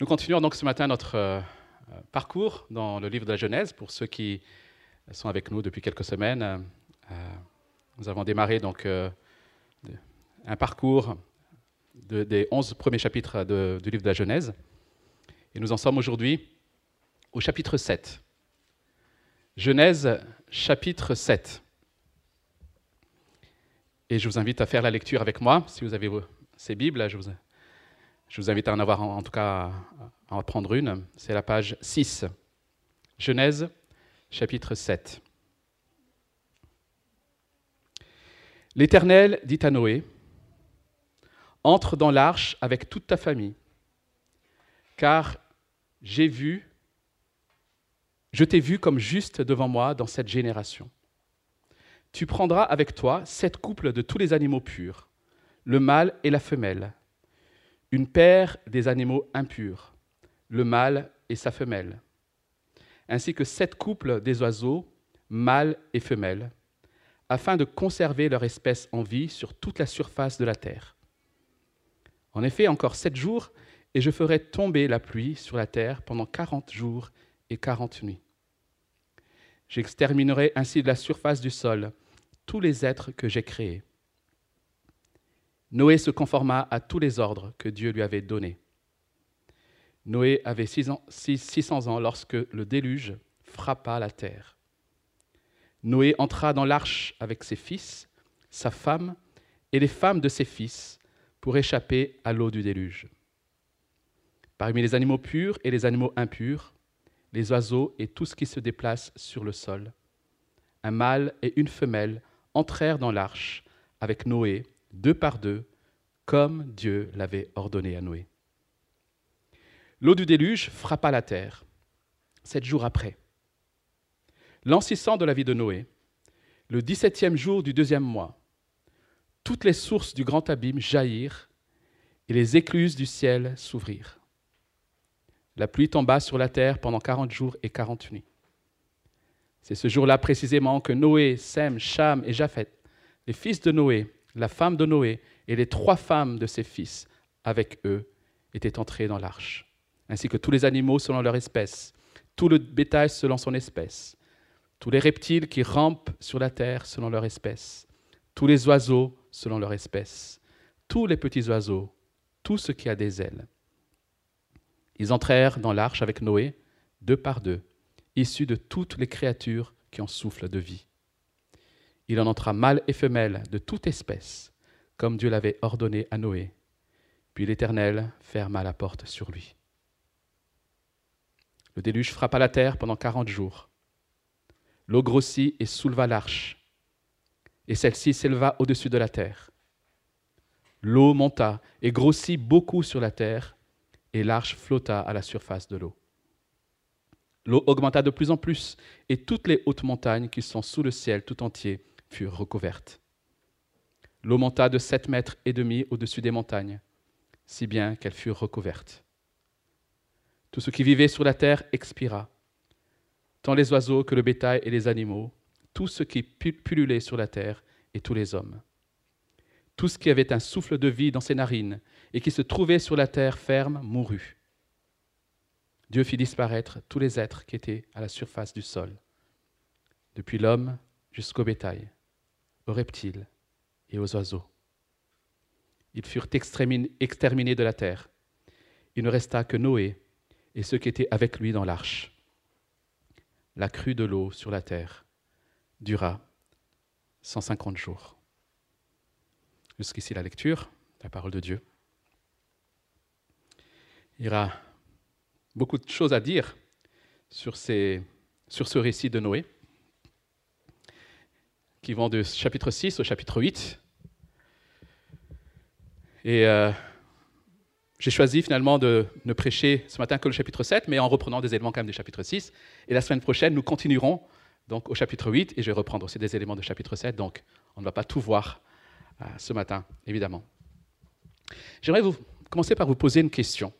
Nous continuons donc ce matin notre euh, parcours dans le livre de la Genèse. Pour ceux qui sont avec nous depuis quelques semaines, euh, nous avons démarré donc euh, un parcours de- des 11 premiers chapitres du livre de la Genèse. Et nous en sommes aujourd'hui au chapitre 7. Genèse chapitre 7. Et je vous invite à faire la lecture avec moi. Si vous avez ces Bibles, je vous, je vous invite à en avoir en, tout cas à en prendre une. C'est la page 6. Genèse chapitre 7. L'Éternel dit à Noé, Entre dans l'arche avec toute ta famille, car j'ai vu, je t'ai vu comme juste devant moi dans cette génération. Tu prendras avec toi sept couples de tous les animaux purs, le mâle et la femelle, une paire des animaux impurs, le mâle et sa femelle, ainsi que sept couples des oiseaux, mâles et femelles, afin de conserver leur espèce en vie sur toute la surface de la terre. En effet, encore sept jours, et je ferai tomber la pluie sur la terre pendant quarante jours et quarante nuits. J'exterminerai ainsi de la surface du sol tous les êtres que j'ai créés. Noé se conforma à tous les ordres que Dieu lui avait donnés. Noé avait six ans- six- 600 ans lorsque le déluge frappa la terre. Noé entra dans l'arche avec ses fils, sa femme et les femmes de ses fils pour échapper à l'eau du déluge. Parmi les animaux purs et les animaux impurs, les oiseaux et tout ce qui se déplace sur le sol, un mâle et une femelle entrèrent dans l'arche avec Noé, deux par deux, comme Dieu l'avait ordonné à Noé. L'eau du déluge frappa la terre, sept jours après. 600 de la vie de Noé, le dix-septième jour du deuxième mois, toutes les sources du grand abîme jaillirent et les écluses du ciel s'ouvrirent. La pluie tomba sur la terre pendant quarante jours et quarante nuits. C'est ce jour-là précisément que Noé, Sem, Cham et Japhet, les fils de Noé, la femme de Noé et les trois femmes de ses fils, avec eux, étaient entrés dans l'arche, ainsi que tous les animaux selon leur espèce, tout le bétail selon son espèce, tous les reptiles qui rampent sur la terre selon leur espèce, tous les oiseaux selon leur espèce, tous les petits oiseaux, tout ce qui a des ailes. Ils entrèrent dans l'arche avec Noé, deux par deux, issus de toutes les créatures qui ont souffle de vie. Il en entra mâle et femelle de toute espèce, comme Dieu l'avait ordonné à Noé. Puis l'Éternel ferma la porte sur lui. Le déluge frappa la terre pendant quarante jours. L'eau grossit et souleva l'arche, et celle-ci s'éleva au-dessus de la terre. L'eau monta et grossit beaucoup sur la terre, et l'arche flotta à la surface de l'eau. L'eau augmenta de plus en plus, et toutes les hautes montagnes qui sont sous le ciel tout entier furent recouvertes. L'eau monta de sept mètres et demi au-dessus des montagnes, si bien qu'elles furent recouvertes. Tout ce qui vivait sur la terre expira, tant les oiseaux que le bétail et les animaux, tout ce qui pu- pullulait sur la terre et tous les hommes. Tout ce qui avait un souffle de vie dans ses narines et qui se trouvait sur la terre ferme mourut. Dieu fit disparaître tous les êtres qui étaient à la surface du sol, depuis l'homme jusqu'au bétail, aux reptiles et aux oiseaux. Ils furent extermin- exterminés de la terre. Il ne resta que Noé et ceux qui étaient avec lui dans l'arche. La crue de l'eau sur la terre dura 150 jours. Jusqu'ici la lecture, la parole de Dieu. Il y aura beaucoup de choses à dire sur ce récit de Noé, qui vont de chapitre 6 au chapitre 8. Et euh, j'ai choisi finalement de ne prêcher ce matin que le chapitre 7, mais en reprenant des éléments quand même du chapitre 6. Et la semaine prochaine, nous continuerons donc au chapitre 8, et je vais reprendre aussi des éléments du chapitre 7, donc on ne va pas tout voir euh, ce matin, évidemment. J'aimerais vous commencer par vous poser une question.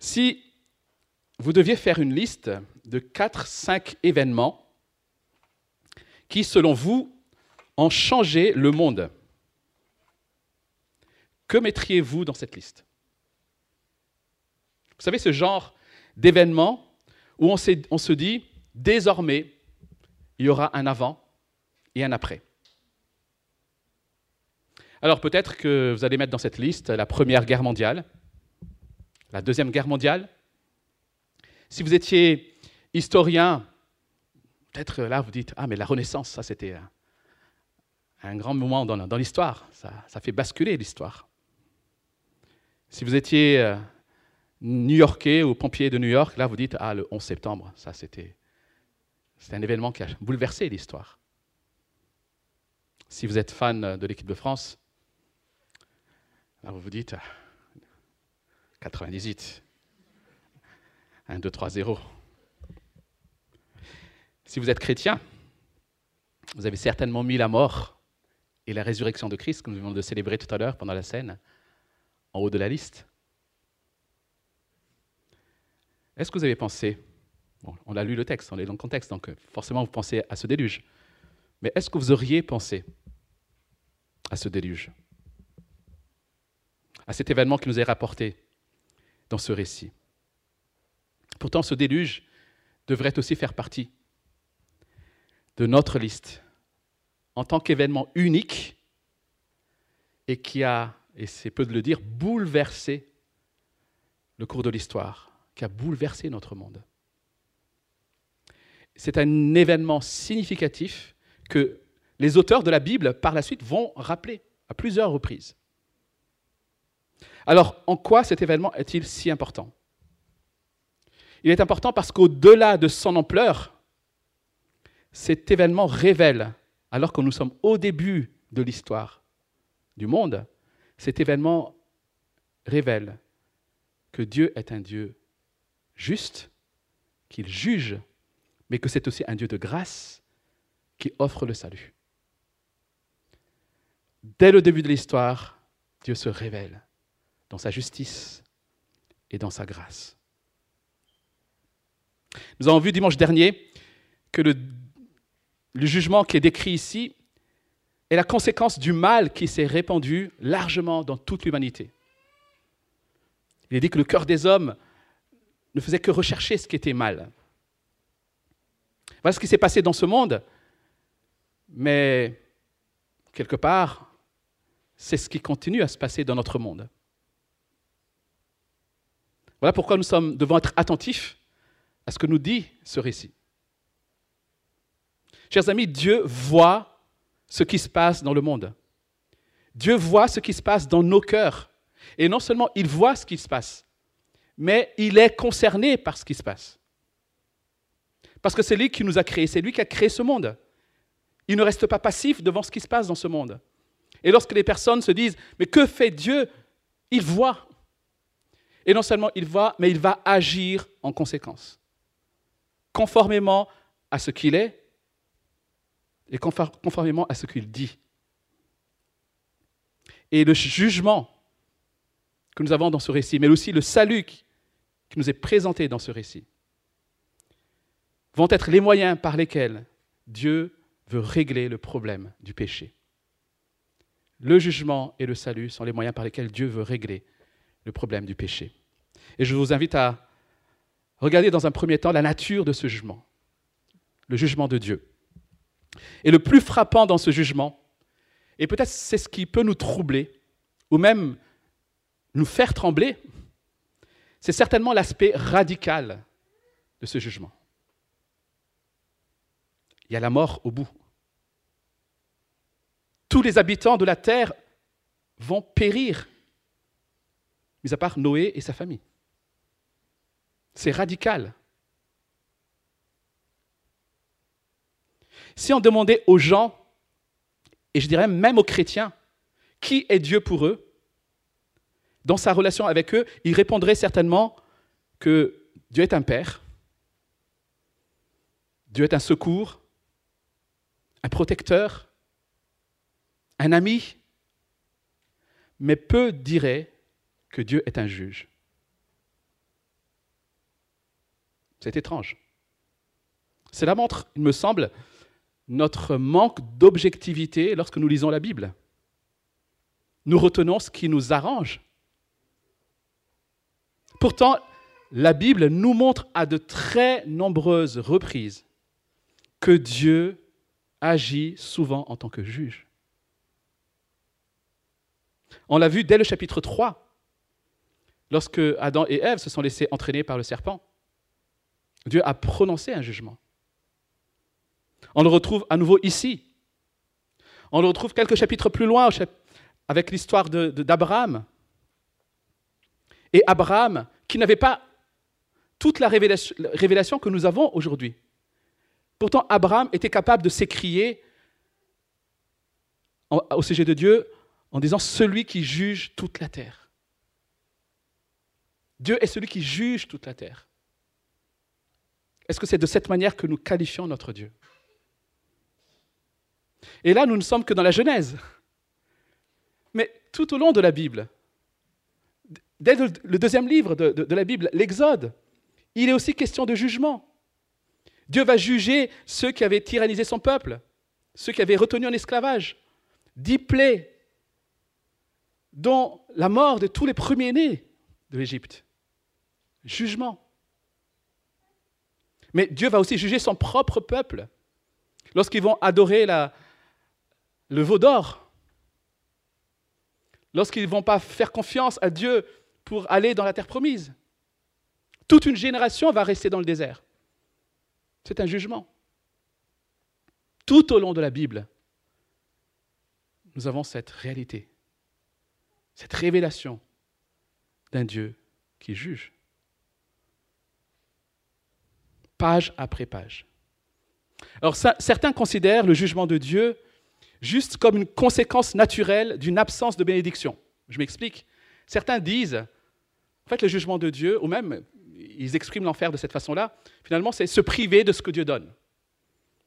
Si vous deviez faire une liste de 4-5 événements qui, selon vous, ont changé le monde, que mettriez-vous dans cette liste? Vous savez, ce genre d'événement où on, on se dit, désormais, il y aura un avant et un après. Alors peut-être que vous allez mettre dans cette liste la Première Guerre mondiale, la Deuxième Guerre mondiale. Si vous étiez historien, peut-être là vous dites, ah mais la Renaissance, ça c'était un, grand moment dans, l'histoire, ça, ça, fait basculer l'histoire. Si vous étiez euh, new-yorkais ou pompier de New York, là vous dites, ah le 11 septembre, ça c'était un événement qui a bouleversé l'histoire. Si vous êtes fan de l'équipe de France, alors vous vous dites 98. 1, 2, 3, 0. Si vous êtes chrétien, vous avez certainement mis la mort et la résurrection de Christ, que nous venons de célébrer tout à l'heure pendant la scène, en haut de la liste. Est-ce que vous avez pensé, on a lu le texte, on est dans le contexte, donc euh, forcément vous pensez à ce déluge, mais est-ce que vous auriez pensé à ce déluge? À cet événement qui nous est rapporté dans ce récit. Pourtant, ce déluge devrait aussi faire partie de notre liste en tant qu'événement unique et qui a, et c'est peu de le dire, bouleversé le cours de l'histoire, qui a bouleversé notre monde. C'est un événement significatif que les auteurs de la Bible, par la suite, vont rappeler à plusieurs reprises. Alors, en quoi cet événement est-il si important? Il est important parce qu'au-delà de son ampleur, cet événement révèle, alors que nous sommes au début de l'histoire du monde, cet événement révèle que Dieu est un Dieu juste, qu'il juge, mais que c'est aussi un Dieu de grâce qui offre le salut. Dès le début de l'histoire, Dieu se révèle dans sa justice et dans sa grâce. Nous avons vu dimanche dernier que le, jugement qui est décrit ici est la conséquence du mal qui s'est répandu largement dans toute l'humanité. Il est dit que le cœur des hommes ne faisait que rechercher ce qui était mal. Voilà ce qui s'est passé dans ce monde, mais quelque part, c'est ce qui continue à se passer dans notre monde. Voilà pourquoi nous sommes, devons être attentifs à ce que nous dit ce récit. Chers amis, Dieu voit ce qui se passe dans le monde. Dieu voit ce qui se passe dans nos cœurs. Et non seulement il voit ce qui se passe, mais il est concerné par ce qui se passe. Parce que c'est lui qui nous a créés, c'est lui qui a créé ce monde. Il ne reste pas passif devant ce qui se passe dans ce monde. Et lorsque les personnes se disent, mais que fait Dieu? Il voit. Et non seulement il va, mais il va agir en conséquence, conformément à ce qu'il est et conformément à ce qu'il dit. Et le jugement que nous avons dans ce récit, mais aussi le salut qui nous est présenté dans ce récit, vont être les moyens par lesquels Dieu veut régler le problème du péché. Le jugement et le salut sont les moyens par lesquels Dieu veut régler le problème du péché. Et je vous invite à regarder dans un premier temps la nature de ce jugement, le jugement de Dieu. Et le plus frappant dans ce jugement, et peut-être c'est ce qui peut nous troubler, ou même nous faire trembler, c'est certainement l'aspect radical de ce jugement. Il y a la mort au bout. Tous les habitants de la terre vont périr mis à part Noé et sa famille. C'est radical. Si on demandait aux gens, et je dirais même aux chrétiens, qui est Dieu pour eux, dans sa relation avec eux, ils répondraient certainement que Dieu est un Père, Dieu est un secours, un protecteur, un ami, mais peu diraient que Dieu est un juge. C'est étrange. Cela montre, il me semble, notre manque d'objectivité lorsque nous lisons la Bible. Nous retenons ce qui nous arrange. Pourtant, la Bible nous montre à de très nombreuses reprises que Dieu agit souvent en tant que juge. On l'a vu dès le chapitre 3, lorsque Adam et Ève se sont laissés entraîner par le serpent. Dieu a prononcé un jugement. On le retrouve à nouveau ici. On le retrouve quelques chapitres plus loin avec l'histoire d'Abraham. Et Abraham, qui n'avait pas toute la révélation, que nous avons aujourd'hui. Pourtant, Abraham était capable de s'écrier au sujet de Dieu en disant celui qui juge toute la terre. Dieu est celui qui juge toute la terre. Est-ce que c'est de cette manière que nous qualifions notre Dieu? Et là, nous ne sommes que dans la Genèse. Mais tout au long de la Bible, dès le deuxième livre de, la Bible, l'Exode, il est aussi question de jugement. Dieu va juger ceux qui avaient tyrannisé son peuple, ceux qui avaient retenu en esclavage. Dix plaies, dont la mort de tous les premiers-nés de l'Égypte. Jugement. Mais Dieu va aussi juger son propre peuple lorsqu'ils vont adorer le veau d'or, lorsqu'ils ne vont pas faire confiance à Dieu pour aller dans la terre promise. Toute une génération va rester dans le désert. C'est un jugement. Tout au long de la Bible, nous avons cette réalité, cette révélation d'un Dieu qui juge. Page après page. Alors certains considèrent le jugement de Dieu juste comme une conséquence naturelle d'une absence de bénédiction. Je m'explique. Certains disent, en fait, le jugement de Dieu, ou même ils expriment l'enfer de cette façon-là, finalement, c'est se priver de ce que Dieu donne.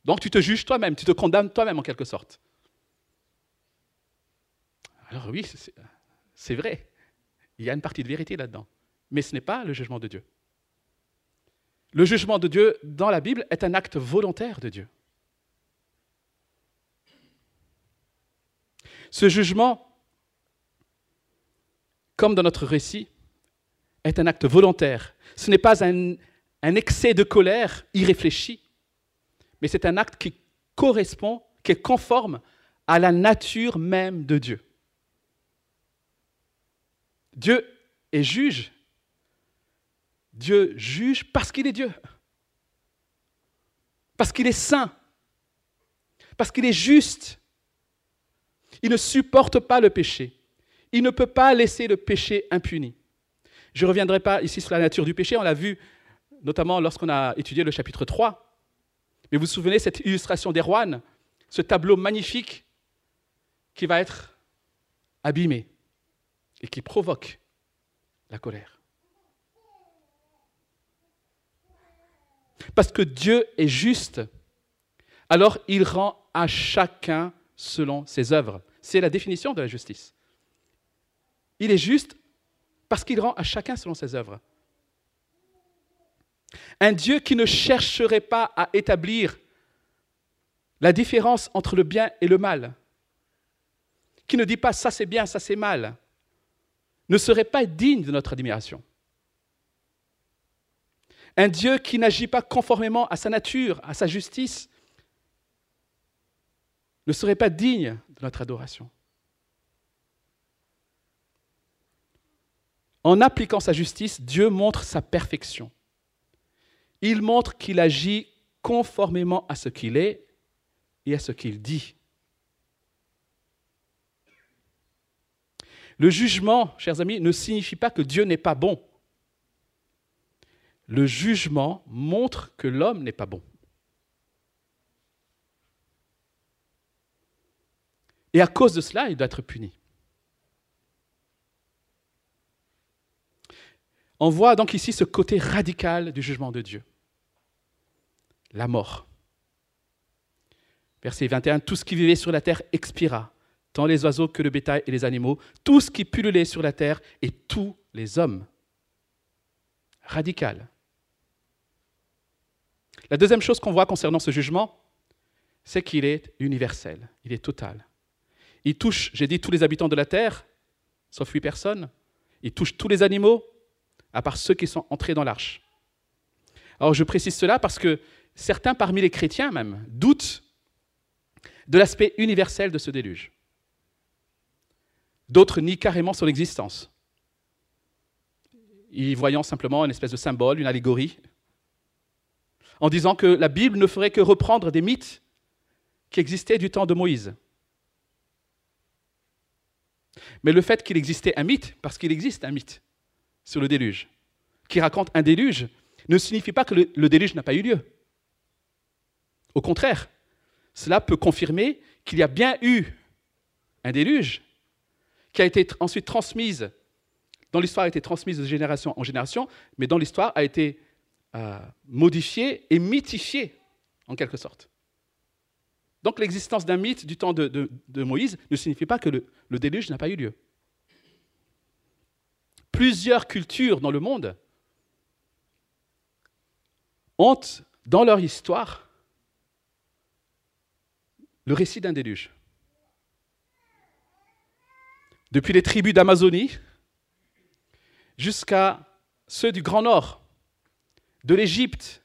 Donc tu te juges toi-même, tu te condamnes toi-même en quelque sorte. Alors oui, c'est vrai, il y a une partie de vérité là-dedans, mais ce n'est pas le jugement de Dieu. Le jugement de Dieu dans la Bible est un acte volontaire de Dieu. Ce jugement comme dans notre récit, est un acte volontaire. Ce n'est pas un, excès de colère irréfléchi, mais c'est un acte qui correspond, qui est conforme à la nature même de Dieu. Dieu est juge. Dieu juge parce qu'il est Dieu. Parce qu'il est saint. Parce qu'il est juste. Il ne supporte pas le péché. Il ne peut pas laisser le péché impuni. Je ne reviendrai pas ici sur la nature du péché, on l'a vu notamment lorsqu'on a étudié le chapitre 3. Mais vous vous souvenez cette illustration d'Erwan, ce tableau magnifique qui va être abîmé et qui provoque la colère. Parce que Dieu est juste, alors il rend à chacun selon ses œuvres. C'est la définition de la justice. Il est juste parce qu'il rend à chacun selon ses œuvres. Un Dieu qui ne chercherait pas à établir la différence entre le bien et le mal, qui ne dit pas ça c'est bien, ça c'est mal, ne serait pas digne de notre admiration. Un Dieu qui n'agit pas conformément à sa nature, à sa justice, ne serait pas digne de notre adoration. En appliquant sa justice, Dieu montre sa perfection. Il montre qu'il agit conformément à ce qu'il est et à ce qu'il dit. Le jugement, chers amis, ne signifie pas que Dieu n'est pas bon. Le jugement montre que l'homme n'est pas bon. Et à cause de cela, il doit être puni. On voit donc ici ce côté radical du jugement de Dieu. La mort. Verset 21, Tout ce qui vivait sur la terre expira, tant les oiseaux que le bétail et les animaux, tout ce qui pullulait sur la terre et tous les hommes. Radical. La deuxième chose qu'on voit concernant ce jugement, c'est qu'il est universel, il est total. Il touche, j'ai dit, tous les habitants de la terre, sauf huit personnes. Il touche tous les animaux, à part ceux qui sont entrés dans l'arche. Alors je précise cela parce que certains parmi les chrétiens même doutent de l'aspect universel de ce déluge. D'autres nient carrément son existence, y voyant simplement une espèce de symbole, une allégorie, en disant que la Bible ne ferait que reprendre des mythes qui existaient du temps de Moïse. Mais le fait qu'il existait un mythe, parce qu'il existe un mythe sur le déluge, qui raconte un déluge, ne signifie pas que le, déluge n'a pas eu lieu. Au contraire, cela peut confirmer qu'il y a bien eu un déluge qui a été ensuite transmise, dans l'histoire a été transmise de génération en génération, mais dans l'histoire a été euh, modifié et mythifié, en quelque sorte. Donc l'existence d'un mythe du temps de, Moïse ne signifie pas que le, déluge n'a pas eu lieu. Plusieurs cultures dans le monde ont, dans leur histoire, le récit d'un déluge. Depuis les tribus d'Amazonie jusqu'à ceux du Grand Nord, de l'Égypte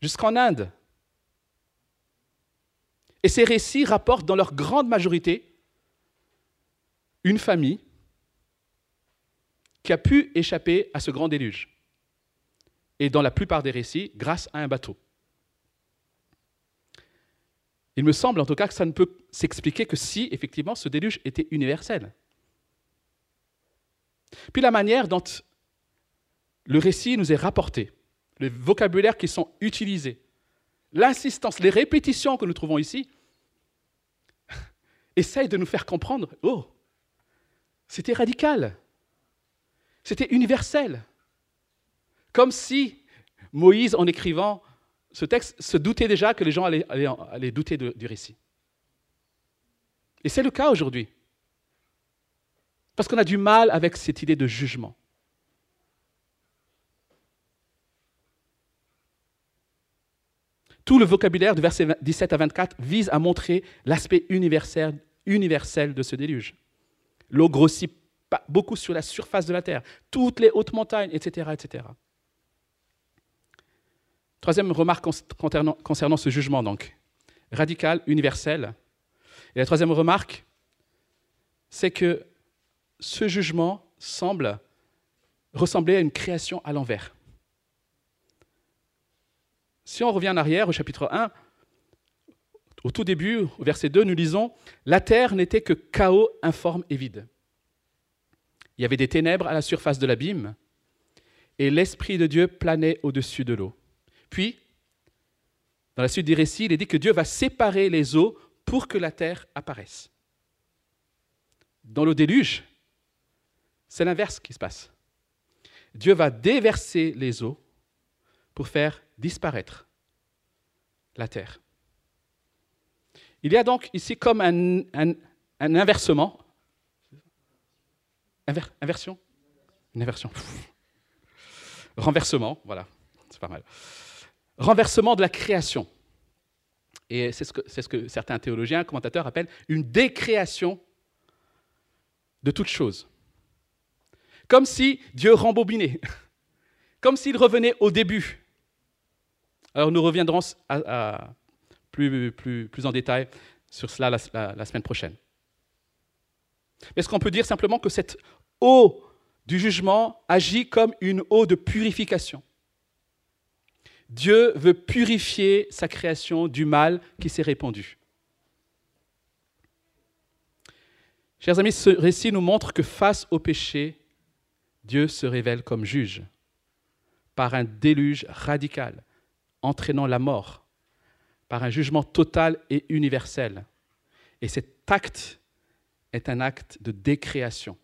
jusqu'en Inde, et ces récits rapportent dans leur grande majorité une famille qui a pu échapper à ce grand déluge. Et dans la plupart des récits, grâce à un bateau. Il me semble en tout cas que ça ne peut s'expliquer que si effectivement ce déluge était universel. Puis la manière dont le récit nous est rapporté, les vocabulaires qui sont utilisés, l'insistance, les répétitions que nous trouvons ici, essayent de nous faire comprendre, oh, c'était radical, c'était universel. Comme si Moïse, en écrivant ce texte, se doutait déjà que les gens allaient, douter du récit. Et c'est le cas aujourd'hui. Parce qu'on a du mal avec cette idée de jugement. Tout le vocabulaire de versets 17 à 24 vise à montrer l'aspect universel, universel de ce déluge. L'eau grossit beaucoup sur la surface de la terre, toutes les hautes montagnes, etc. etc. Troisième remarque concernant, ce jugement, donc, radical, universel. Et la troisième remarque, c'est que ce jugement semble ressembler à une création à l'envers. Si on revient en arrière au chapitre 1, au tout début, au verset 2, nous lisons La terre n'était que chaos informe et vide. Il y avait des ténèbres à la surface de l'abîme, et l'Esprit de Dieu planait au-dessus de l'eau. Puis, dans la suite du récit, il est dit que Dieu va séparer les eaux pour que la terre apparaisse. Dans le déluge, c'est l'inverse qui se passe. Dieu va déverser les eaux pour faire disparaître la terre. Il y a donc ici comme un, inversement. inversion? Une inversion. Renversement, voilà, c'est pas mal. Renversement de la création. Et c'est ce, ce, que certains théologiens, commentateurs appellent une décréation de toute chose. Comme si Dieu rembobinait, comme s'il revenait au début alors nous reviendrons plus, en détail sur cela la, semaine prochaine. Est-ce qu'on peut dire simplement que cette eau du jugement agit comme une eau de purification? Dieu veut purifier sa création du mal qui s'est répandu. Chers amis, ce récit nous montre que face au péché, Dieu se révèle comme juge par un déluge radical entraînant la mort par un jugement total et universel. Et cet acte est un acte de décréation,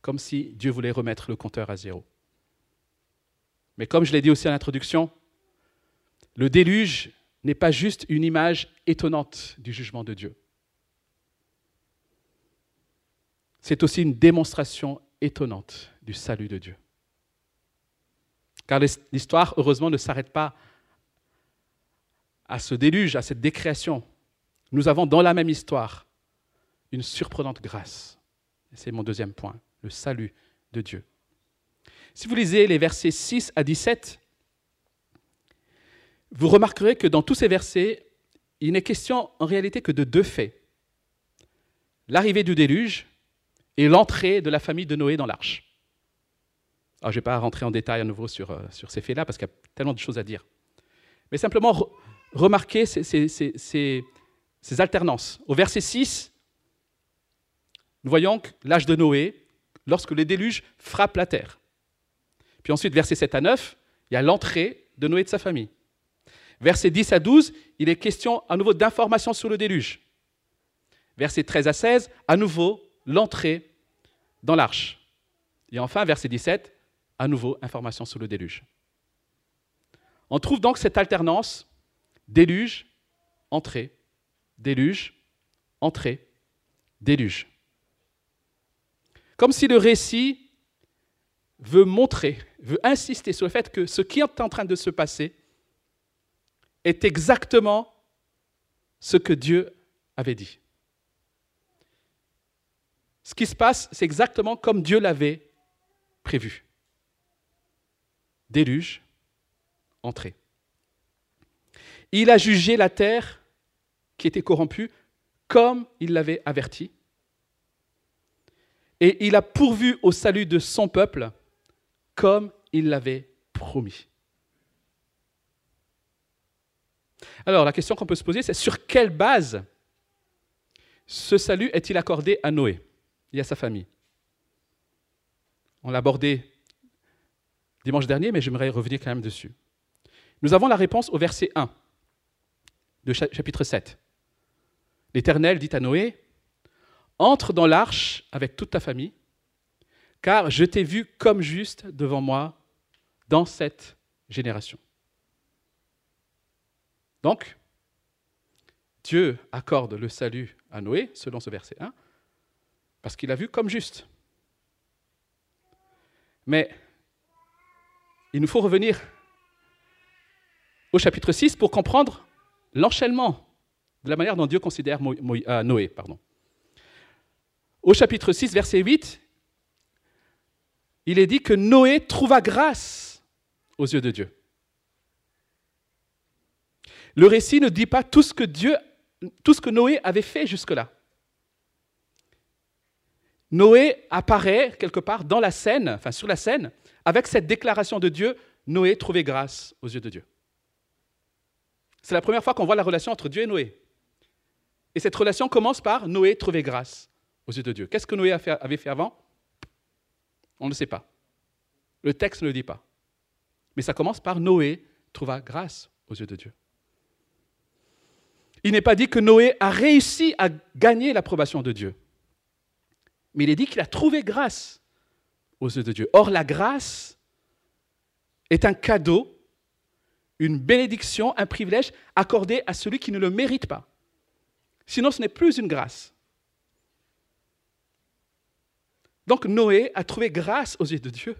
comme si Dieu voulait remettre le compteur à zéro. Mais comme je l'ai dit aussi en introduction, le déluge n'est pas juste une image étonnante du jugement de Dieu. C'est aussi une démonstration étonnante du salut de Dieu. Car l'histoire, heureusement, ne s'arrête pas à ce déluge, à cette décréation, nous avons dans la même histoire une surprenante grâce. C'est mon deuxième point, le salut de Dieu. Si vous lisez les versets 6 à 17, vous remarquerez que dans tous ces versets, il n'est question en réalité que de deux faits. L'arrivée du déluge et l'entrée de la famille de Noé dans l'arche. Alors, je ne vais pas rentrer en détail à nouveau sur, euh, sur ces faits-là parce qu'il y a tellement de choses à dire. Mais simplement re- remarquer ces, ces- ces- ces- ces alternances. Au verset 6, nous voyons l'âge de Noé, lorsque le déluge frappe la terre. Puis ensuite, versets 7 à 9, il y a l'entrée de Noé et de sa famille. Versets 10 à 12, il est question à nouveau d'informations sur le déluge. Versets 13 à 16, à nouveau l'entrée dans l'arche. Et enfin, verset 17, à nouveau information sur le déluge. On trouve donc cette alternance déluge, entrée, déluge, entrée, déluge. Comme si le récit veut montrer, veut insister sur le fait que ce qui est en train de se passer est exactement ce que Dieu avait dit. Ce qui se passe, c'est exactement comme Dieu l'avait prévu. Déluge, entrée. Il a jugé la terre qui était corrompue comme il l'avait averti. Et il a pourvu au salut de son peuple comme il l'avait promis. Alors la question qu'on peut se poser, c'est sur quelle base ce salut est-il accordé à Noé et à sa famille? On l'a abordé dimanche dernier, mais j'aimerais revenir quand même dessus. Nous avons la réponse au verset 1 de chapitre 7. L'Éternel dit à Noé, Entre dans l'arche avec toute ta famille, car je t'ai vu comme juste devant moi dans cette génération. Donc, Dieu accorde le salut à Noé, selon ce verset 1, parce qu'il a vu comme juste. Mais il nous faut revenir au chapitre 6 pour comprendre l'enchaînement de la manière dont Dieu considère euh, Noé. Pardon. Au chapitre 6, verset 8, il est dit que Noé trouva grâce aux yeux de Dieu. Le récit ne dit pas tout ce que tout ce que Noé avait fait jusque-là. Noé apparaît quelque part dans la scène, enfin sur la scène, avec cette déclaration de Dieu, Noé trouvait grâce aux yeux de Dieu. C'est la première fois qu'on voit la relation entre Dieu et Noé. Et cette relation commence par Noé trouver grâce aux yeux de Dieu. Qu'est-ce que Noé avait fait avant? On ne sait pas. Le texte ne le dit pas. Mais ça commence par Noé trouva grâce aux yeux de Dieu. Il n'est pas dit que Noé a réussi à gagner l'approbation de Dieu. Mais il est dit qu'il a trouvé grâce aux yeux de Dieu. Or, la grâce est un cadeau, une bénédiction, un privilège accordé à celui qui ne le mérite pas. Sinon, ce n'est plus une grâce. Donc Noé a trouvé grâce aux yeux de Dieu.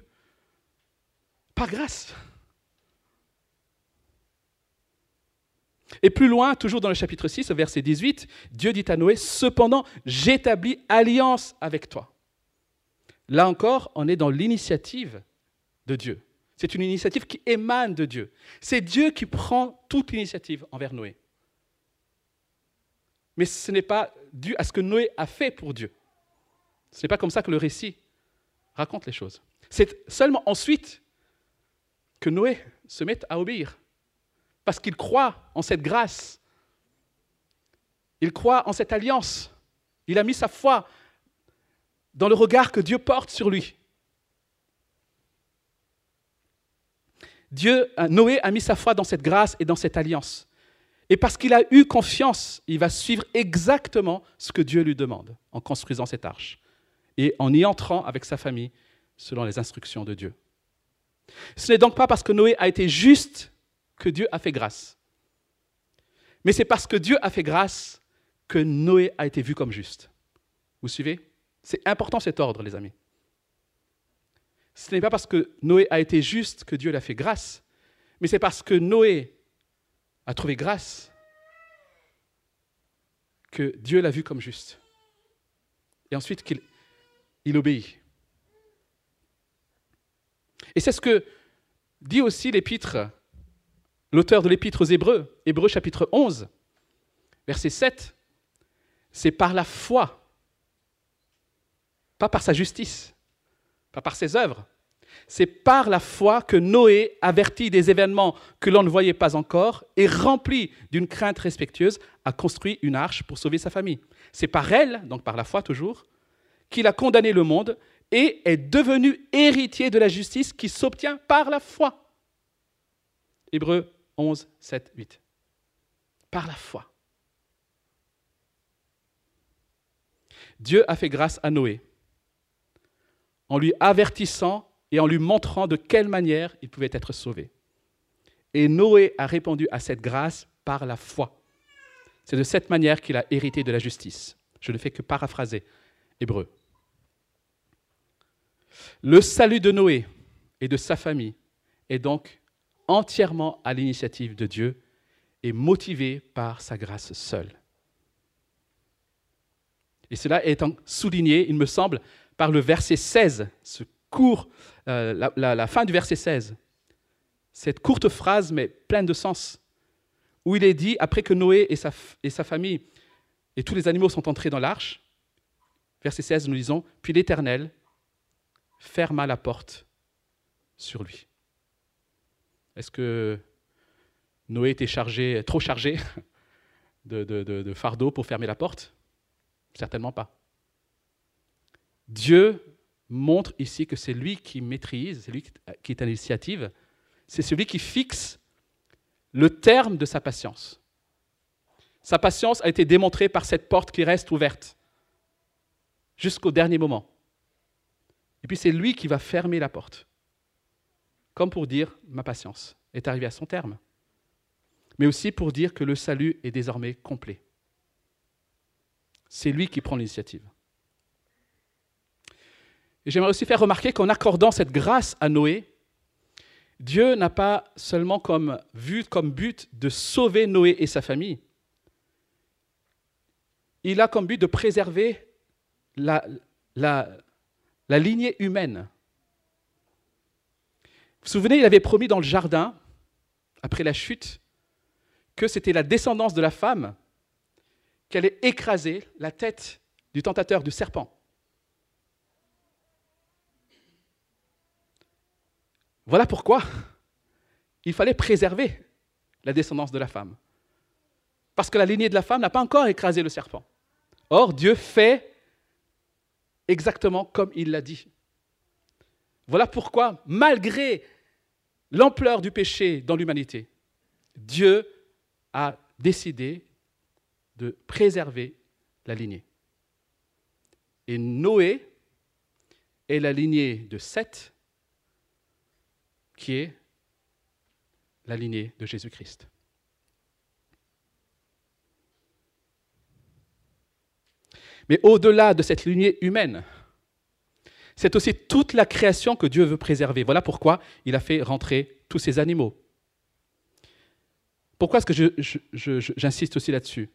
Par grâce. Et plus loin, toujours dans le chapitre 6, au verset 18, Dieu dit à Noé, Cependant, j'établis alliance avec toi. Là encore, on est dans l'initiative de Dieu. C'est une initiative qui émane de Dieu. C'est Dieu qui prend toute l'initiative envers Noé. Mais ce n'est pas dû à ce que Noé a fait pour Dieu. Ce n'est pas comme ça que le récit raconte les choses. C'est seulement ensuite que Noé se met à obéir, parce qu'il croit en cette grâce. Il croit en cette alliance. Il a mis sa foi dans le regard que Dieu porte sur lui. Dieu, Noé a mis sa foi dans cette grâce et dans cette alliance. Et parce qu'il a eu confiance, il va suivre exactement ce que Dieu lui demande en construisant cette arche et en y entrant avec sa famille selon les instructions de Dieu. Ce n'est donc pas parce que Noé a été juste que Dieu a fait grâce, mais c'est parce que Dieu a fait grâce que Noé a été vu comme juste. Vous suivez? C'est important cet ordre, les amis. Ce n'est pas parce que Noé a été juste que Dieu l'a fait grâce, mais c'est parce que Noé a trouvé grâce que Dieu l'a vu comme juste. Et ensuite qu'il il obéit. Et c'est ce que dit aussi l'épître, l'auteur de l'épître aux Hébreux, Hébreux chapitre 11, verset 7. C'est par la foi, pas par sa justice, pas par ses œuvres. C'est par la foi que Noé, averti des événements que l'on ne voyait pas encore et rempli d'une crainte respectueuse, a construit une arche pour sauver sa famille. C'est par elle, donc par la foi toujours, qu'il a condamné le monde et est devenu héritier de la justice qui s'obtient par la foi. Hébreux 11, 7, 8. Par la foi. Dieu a fait grâce à Noé en lui avertissant et en lui montrant de quelle manière il pouvait être sauvé. Et Noé a répondu à cette grâce par la foi. C'est de cette manière qu'il a hérité de la justice. Je ne fais que paraphraser hébreu. Le salut de Noé et de sa famille est donc entièrement à l'initiative de Dieu et motivé par sa grâce seule. Et cela est souligné, il me semble, par le verset 16, ce court, euh, la, fin du verset 16. Cette courte phrase, mais pleine de sens, où il est dit, après que Noé et sa, famille et tous les animaux sont entrés dans l'arche, verset 16, nous lisons, puis l'Éternel ferma la porte sur lui. Est-ce que Noé était chargé, trop chargé de fardeau pour fermer la porte? Certainement pas. Dieu montre ici que c'est lui qui maîtrise, c'est lui qui est à l'initiative, c'est celui qui fixe le terme de sa patience. Sa patience a été démontrée par cette porte qui reste ouverte jusqu'au dernier moment. Et puis c'est lui qui va fermer la porte, comme pour dire ma patience est arrivée à son terme, mais aussi pour dire que le salut est désormais complet. C'est lui qui prend l'initiative. J'aimerais aussi faire remarquer qu'en accordant cette grâce à Noé, Dieu n'a pas seulement comme but de sauver Noé et sa famille, il a comme but de préserver la, la, la lignée humaine. Vous vous souvenez, il avait promis dans le jardin, après la chute, que c'était la descendance de la femme qui allait écraser la tête du tentateur, du serpent. Voilà pourquoi il fallait préserver la descendance de la femme. Parce que la lignée de la femme n'a pas encore écrasé le serpent. Or, Dieu fait exactement comme il l'a dit. Voilà pourquoi, malgré l'ampleur du péché dans l'humanité, Dieu a décidé de préserver la lignée. Et Noé est la lignée de Seth, qui est la lignée de Jésus-Christ. Mais au-delà de cette lignée humaine, c'est aussi toute la création que Dieu veut préserver. Voilà pourquoi il a fait rentrer tous ces animaux. Pourquoi est-ce que j'insiste aussi là-dessus?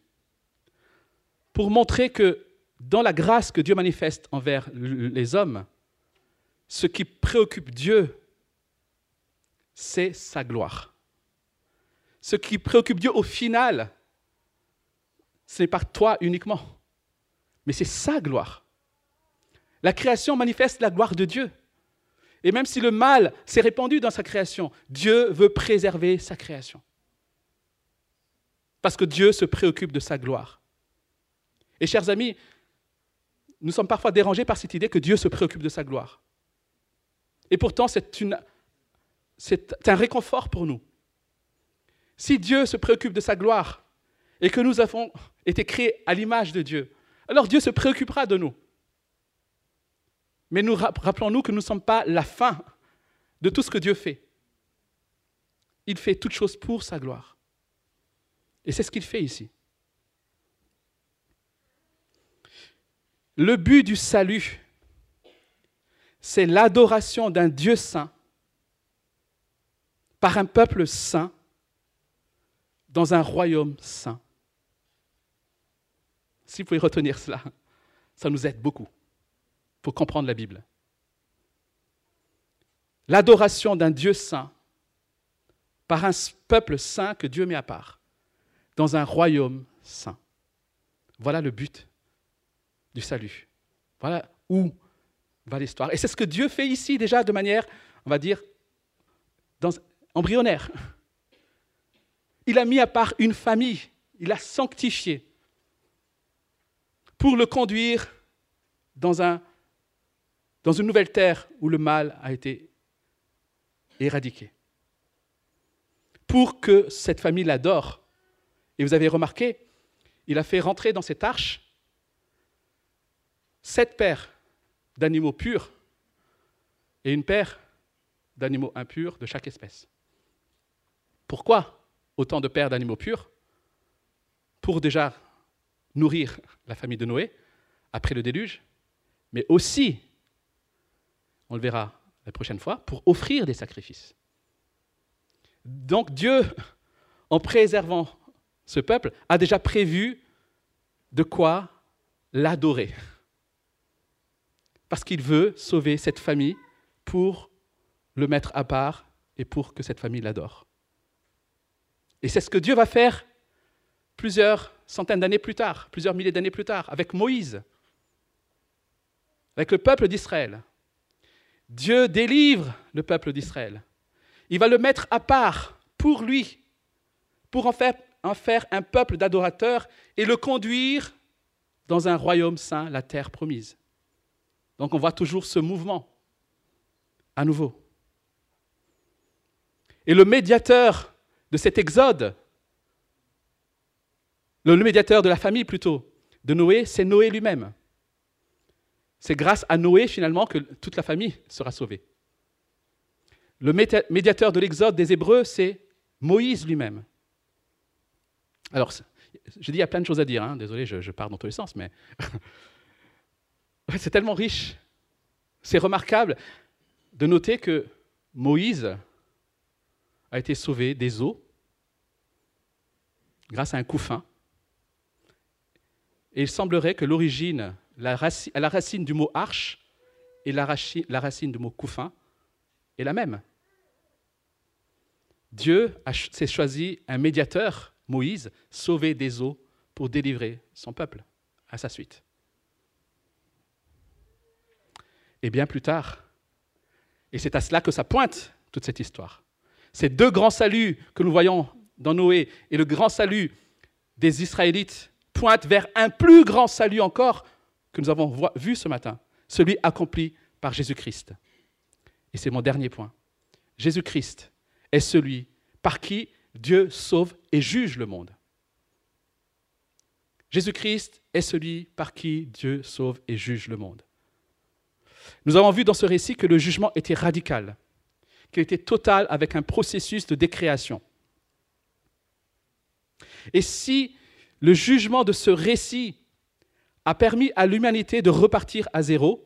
Pour montrer que dans la grâce que Dieu manifeste envers les hommes, ce qui préoccupe Dieu, c'est sa gloire. Ce qui préoccupe Dieu au final, ce n'est pas toi uniquement mais c'est sa gloire. La création manifeste la gloire de Dieu. Et même si le mal s'est répandu dans sa création, Dieu veut préserver sa création. Parce que Dieu se préoccupe de sa gloire. Et chers amis, nous sommes parfois dérangés par cette idée que Dieu se préoccupe de sa gloire. Et pourtant, c'est, c'est un réconfort pour nous. Si Dieu se préoccupe de sa gloire et que nous avons été créés à l'image de Dieu, alors Dieu se préoccupera de nous. Mais nous rappelons-nous que nous ne sommes pas la fin de tout ce que Dieu fait. Il fait toutes choses pour sa gloire. Et c'est ce qu'il fait ici. Le but du salut, c'est l'adoration d'un Dieu saint par un peuple saint dans un royaume saint. Si vous pouvez retenir cela, ça nous aide beaucoup pour comprendre la Bible. l'adoration d'un Dieu saint par un peuple saint que Dieu met à part, dans un royaume saint. Voilà le but du salut. Voilà où va l'histoire. Et c'est ce que Dieu fait ici déjà de manière, on va dire, embryonnaire. Il a mis à part une famille, il a sanctifié pour le conduire dans, un, dans une nouvelle terre où le mal a été éradiqué. Pour que cette famille l'adore. Et vous avez remarqué, il a fait rentrer dans cette arche sept paires d'animaux purs et une paire d'animaux impurs de chaque espèce. Pourquoi autant de paires d'animaux purs Pour déjà nourrir la famille de Noé après le déluge, mais aussi, on le verra la prochaine fois, pour offrir des sacrifices. Donc Dieu, en préservant ce peuple, a déjà prévu de quoi l'adorer. Parce qu'il veut sauver cette famille pour le mettre à part et pour que cette famille l'adore. Et c'est ce que Dieu va faire plusieurs centaines d'années plus tard, plusieurs milliers d'années plus tard, avec Moïse, avec le peuple d'Israël. Dieu délivre le peuple d'Israël. Il va le mettre à part pour lui, pour en faire, un peuple d'adorateurs et le conduire dans un royaume saint, la terre promise. Donc on voit toujours ce mouvement à nouveau. Et le médiateur de cet exode, le médiateur de la famille plutôt, de Noé, c'est Noé lui-même. C'est grâce à Noé finalement que toute la famille sera sauvée. Le médiateur de l'exode des Hébreux, c'est Moïse lui-même. Alors, je dis, il y a plein de choses à dire, hein. désolé, je, je, pars dans tous les sens, mais c'est tellement riche. C'est remarquable de noter que Moïse a été sauvé des eaux grâce à un couffin. Et il semblerait que l'origine, la, racine, du mot arche et la, racine du mot couffin est la même. Dieu s'est choisi un médiateur, Moïse, sauvé des eaux pour délivrer son peuple à sa suite. Et bien plus tard, et c'est à cela que ça pointe toute cette histoire, ces deux grands saluts que nous voyons dans Noé et le grand salut des Israélites pointent vers un plus grand salut encore que nous avons vu ce matin, celui accompli par Jésus-Christ. Et c'est mon dernier point. Jésus-Christ est celui par qui Dieu sauve et juge le monde. Jésus-Christ est celui par qui Dieu sauve et juge le monde. Nous avons vu dans ce récit que le jugement était radical, qu'il était total avec un processus de décréation. Et si le jugement de ce récit a permis à l'humanité de repartir à zéro,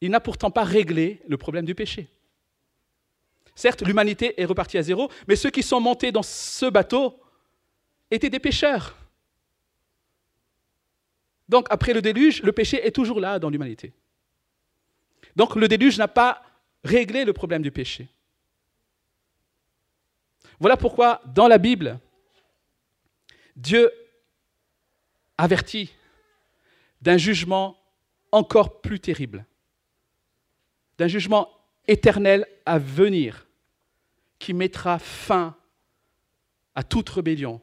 il n'a pourtant pas réglé le problème du péché. Certes, l'humanité est repartie à zéro, mais ceux qui sont montés dans ce bateau étaient des pécheurs. Donc, après le déluge, le péché est toujours là dans l'humanité. Donc, le déluge n'a pas réglé le problème du péché. Voilà pourquoi, dans la Bible, Dieu avertit d'un jugement encore plus terrible, d'un jugement éternel à venir qui mettra fin à toute rébellion,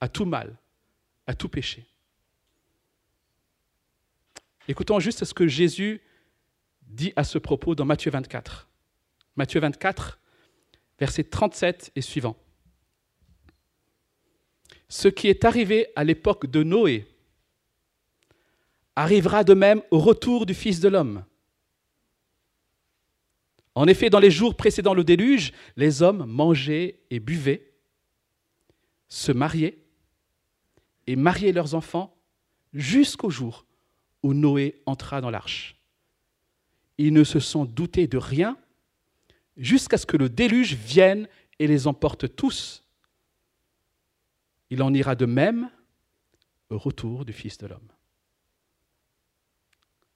à tout mal, à tout péché. Écoutons juste ce que Jésus dit à ce propos dans Matthieu 24. Matthieu 24, versets 37 et suivant. Ce qui est arrivé à l'époque de Noé arrivera de même au retour du Fils de l'homme. En effet, dans les jours précédant le déluge, les hommes mangeaient et buvaient, se mariaient et mariaient leurs enfants jusqu'au jour où Noé entra dans l'arche ils ne se sont doutés de rien jusqu'à ce que le déluge vienne et les emporte tous. Il en ira de même au retour du Fils de l'homme.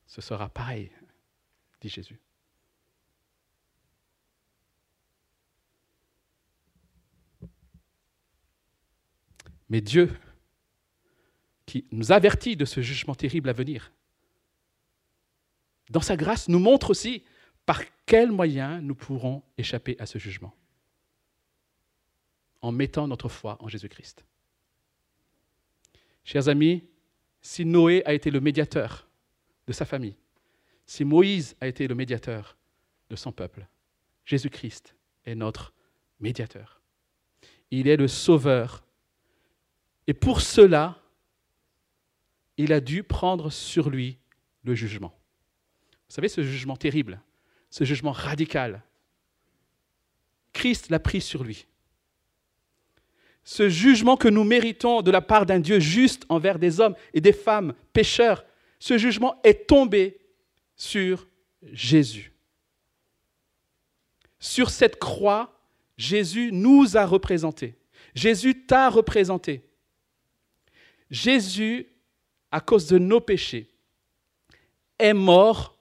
Ce sera pareil, dit Jésus. Mais Dieu, qui nous avertit de ce jugement terrible à venir, dans sa grâce, nous montre aussi par quels moyens nous pourrons échapper à ce jugement En mettant notre foi en Jésus-Christ. Chers amis, si Noé a été le médiateur de sa famille, si Moïse a été le médiateur de son peuple, Jésus-Christ est notre médiateur. Il est le sauveur. Et pour cela, il a dû prendre sur lui le jugement. Vous savez, ce jugement terrible, ce jugement radical, Christ l'a pris sur lui. Ce jugement que nous méritons de la part d'un Dieu juste envers des hommes et des femmes pécheurs, ce jugement est tombé sur Jésus. Sur cette croix, Jésus nous a représentés. Jésus t'a représenté. Jésus, à cause de nos péchés, est mort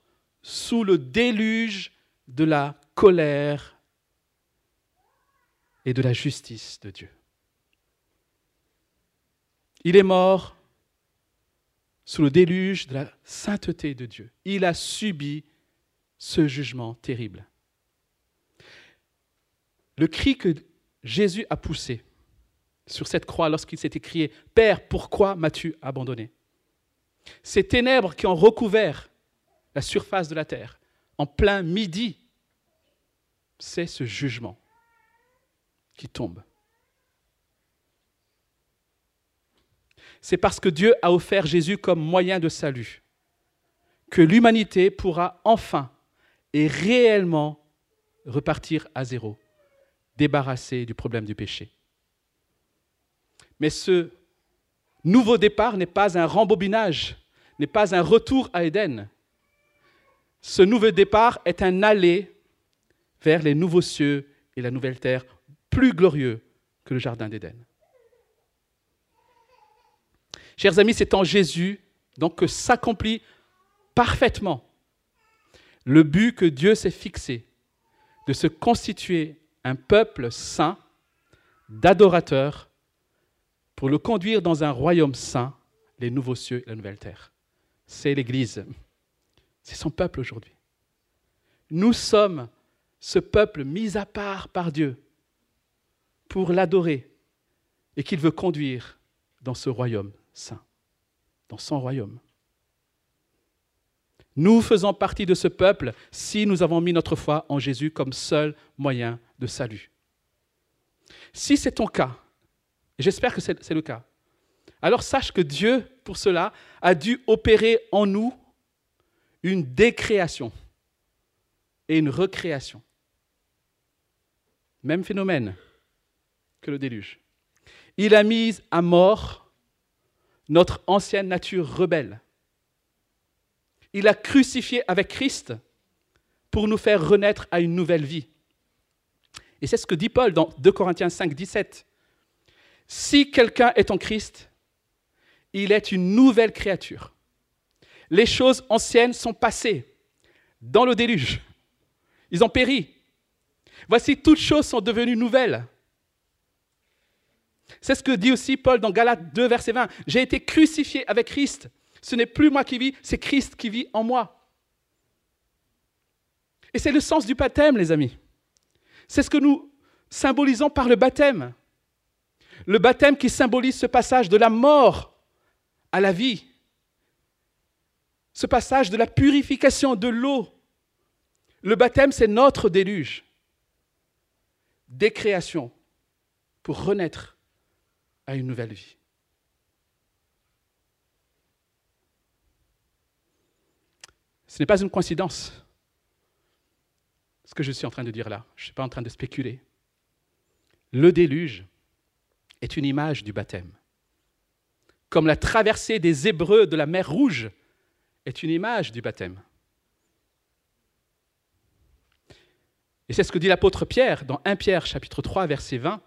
sous le déluge de la colère et de la justice de Dieu. Il est mort sous le déluge de la sainteté de Dieu. Il a subi ce jugement terrible. Le cri que Jésus a poussé sur cette croix lorsqu'il s'est écrié Père, pourquoi m'as-tu abandonné? Ces ténèbres qui ont recouvert la surface de la terre, en plein midi, c'est ce jugement qui tombe. C'est parce que Dieu a offert Jésus comme moyen de salut que l'humanité pourra enfin et réellement repartir à zéro, débarrassée du problème du péché. Mais ce nouveau départ n'est pas un rembobinage, n'est pas un retour à Éden, ce nouveau départ est un aller vers les nouveaux cieux et la nouvelle terre, plus glorieux que le Jardin d'Éden. Chers amis, c'est en Jésus donc que s'accomplit parfaitement le but que Dieu s'est fixé de se constituer un peuple saint, d'adorateurs, pour le conduire dans un royaume saint, les nouveaux cieux et la nouvelle terre. C'est l'Église. C'est son peuple aujourd'hui. Nous sommes ce peuple mis à part par Dieu pour l'adorer et qu'il veut conduire dans ce royaume saint, dans son royaume. Nous faisons partie de ce peuple si nous avons mis notre foi en Jésus comme seul moyen de salut. Si c'est ton cas, et j'espère que c'est le cas, alors sache que Dieu, pour cela, a dû opérer en nous une décréation et une recréation. Même phénomène que le déluge. Il a mis à mort notre ancienne nature rebelle. Il a crucifié avec Christ pour nous faire renaître à une nouvelle vie. Et c'est ce que dit Paul dans 2 Corinthiens 5, 17. Si quelqu'un est en Christ, il est une nouvelle créature les choses anciennes sont passées dans le déluge. Ils ont péri. Voici, toutes choses sont devenues nouvelles. C'est ce que dit aussi Paul dans Galates 2, verset 20. J'ai été crucifié avec Christ. Ce n'est plus moi qui vis, c'est Christ qui vit en moi. Et c'est le sens du baptême, les amis. C'est ce que nous symbolisons par le baptême. Le baptême qui symbolise ce passage de la mort à la vie ce passage de la purification de l'eau. Le baptême, c'est notre déluge. Décréation pour renaître à une nouvelle vie. Ce n'est pas une coïncidence, ce que je suis en train de dire là. Je ne suis pas en train de spéculer. Le déluge est une image du baptême. Comme la traversée des Hébreux de la mer Rouge est une image du baptême. Et c'est ce que dit l'apôtre Pierre dans 1 Pierre chapitre 3 verset 20.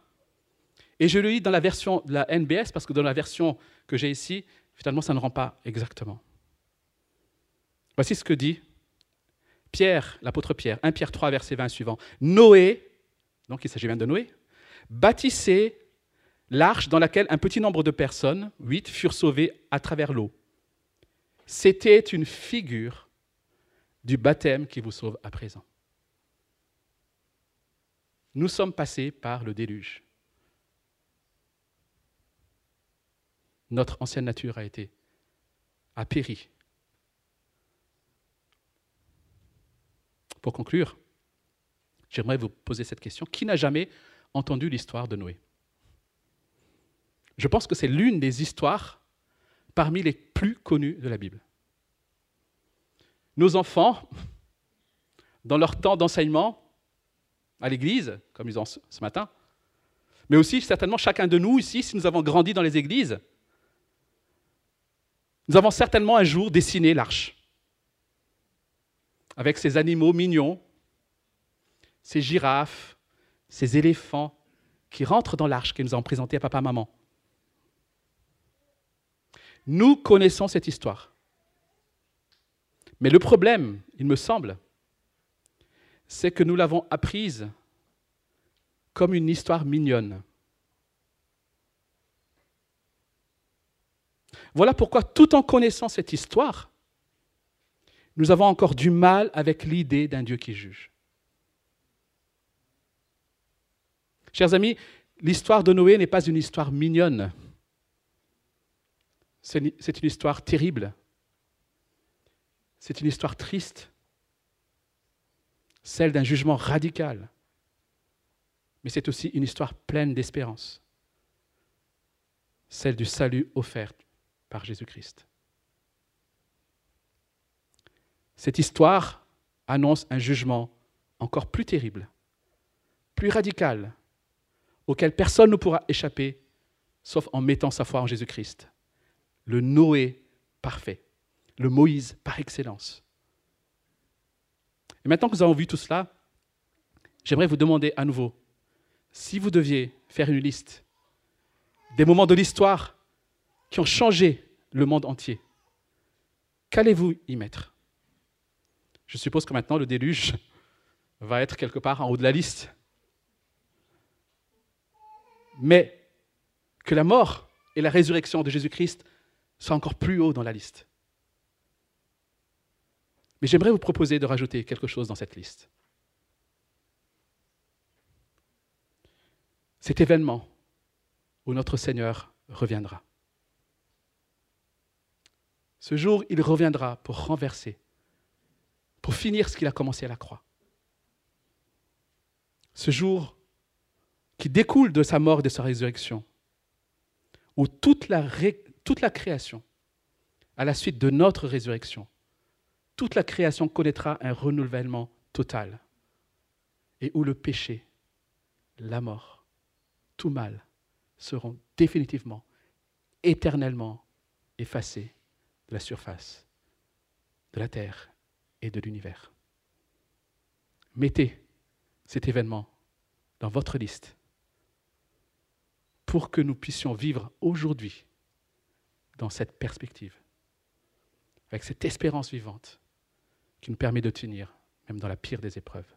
Et je le lis dans la version de la NBS parce que dans la version que j'ai ici, finalement ça ne rend pas exactement. Voici ce que dit Pierre, l'apôtre Pierre, 1 Pierre 3 verset 20 suivant. Noé, donc il s'agit bien de Noé, bâtissait l'arche dans laquelle un petit nombre de personnes, huit, furent sauvées à travers l'eau. C'était une figure du baptême qui vous sauve à présent. Nous sommes passés par le déluge. Notre ancienne nature a été a péri. Pour conclure, j'aimerais vous poser cette question. Qui n'a jamais entendu l'histoire de Noé? Je pense que c'est l'une des histoires parmi les plus connues de la Bible. Nos enfants, dans leur temps d'enseignement à l'église, comme ils ont ce matin, mais aussi certainement chacun de nous ici, si nous avons grandi dans les églises, nous avons certainement un jour dessiné l'arche, avec ces animaux mignons, ces girafes, ces éléphants qui rentrent dans l'arche que nous avons présentée à papa-maman. Nous connaissons cette histoire. Mais le problème, il me semble, c'est que nous l'avons apprise comme une histoire mignonne. Voilà pourquoi, tout en connaissant cette histoire, nous avons encore du mal avec l'idée d'un Dieu qui juge. Chers amis, l'histoire de Noé n'est pas une histoire mignonne. C'est une histoire terrible. C'est une histoire triste. Celle d'un jugement radical. Mais c'est aussi une histoire pleine d'espérance. Celle du salut offert par Jésus-Christ. Cette histoire annonce un jugement encore plus terrible, plus radical, auquel personne ne pourra échapper, sauf en mettant sa foi en Jésus-Christ. Le Noé parfait, le Moïse par excellence. Et maintenant que nous avons vu tout cela, j'aimerais vous demander à nouveau, si vous deviez faire une liste des moments de l'histoire qui ont changé le monde entier. Qu'allez-vous y mettre? Je suppose que maintenant le déluge va être quelque part en haut de la liste. Mais que la mort et la résurrection de Jésus-Christ soient encore plus haut dans la liste. Mais j'aimerais vous proposer de rajouter quelque chose dans cette liste. Cet événement où notre Seigneur reviendra. Ce jour, il reviendra pour renverser, pour finir ce qu'il a commencé à la croix. Ce jour qui découle de sa mort et de sa résurrection, où toute la, toute la création, à la suite de notre résurrection, toute la création connaîtra un renouvellement total, et où le péché, la mort, tout mal seront définitivement, éternellement effacés de la surface de la Terre et de l'univers. Mettez cet événement dans votre liste pour que nous puissions vivre aujourd'hui dans cette perspective, avec cette espérance vivante qui nous permet de tenir même dans la pire des épreuves.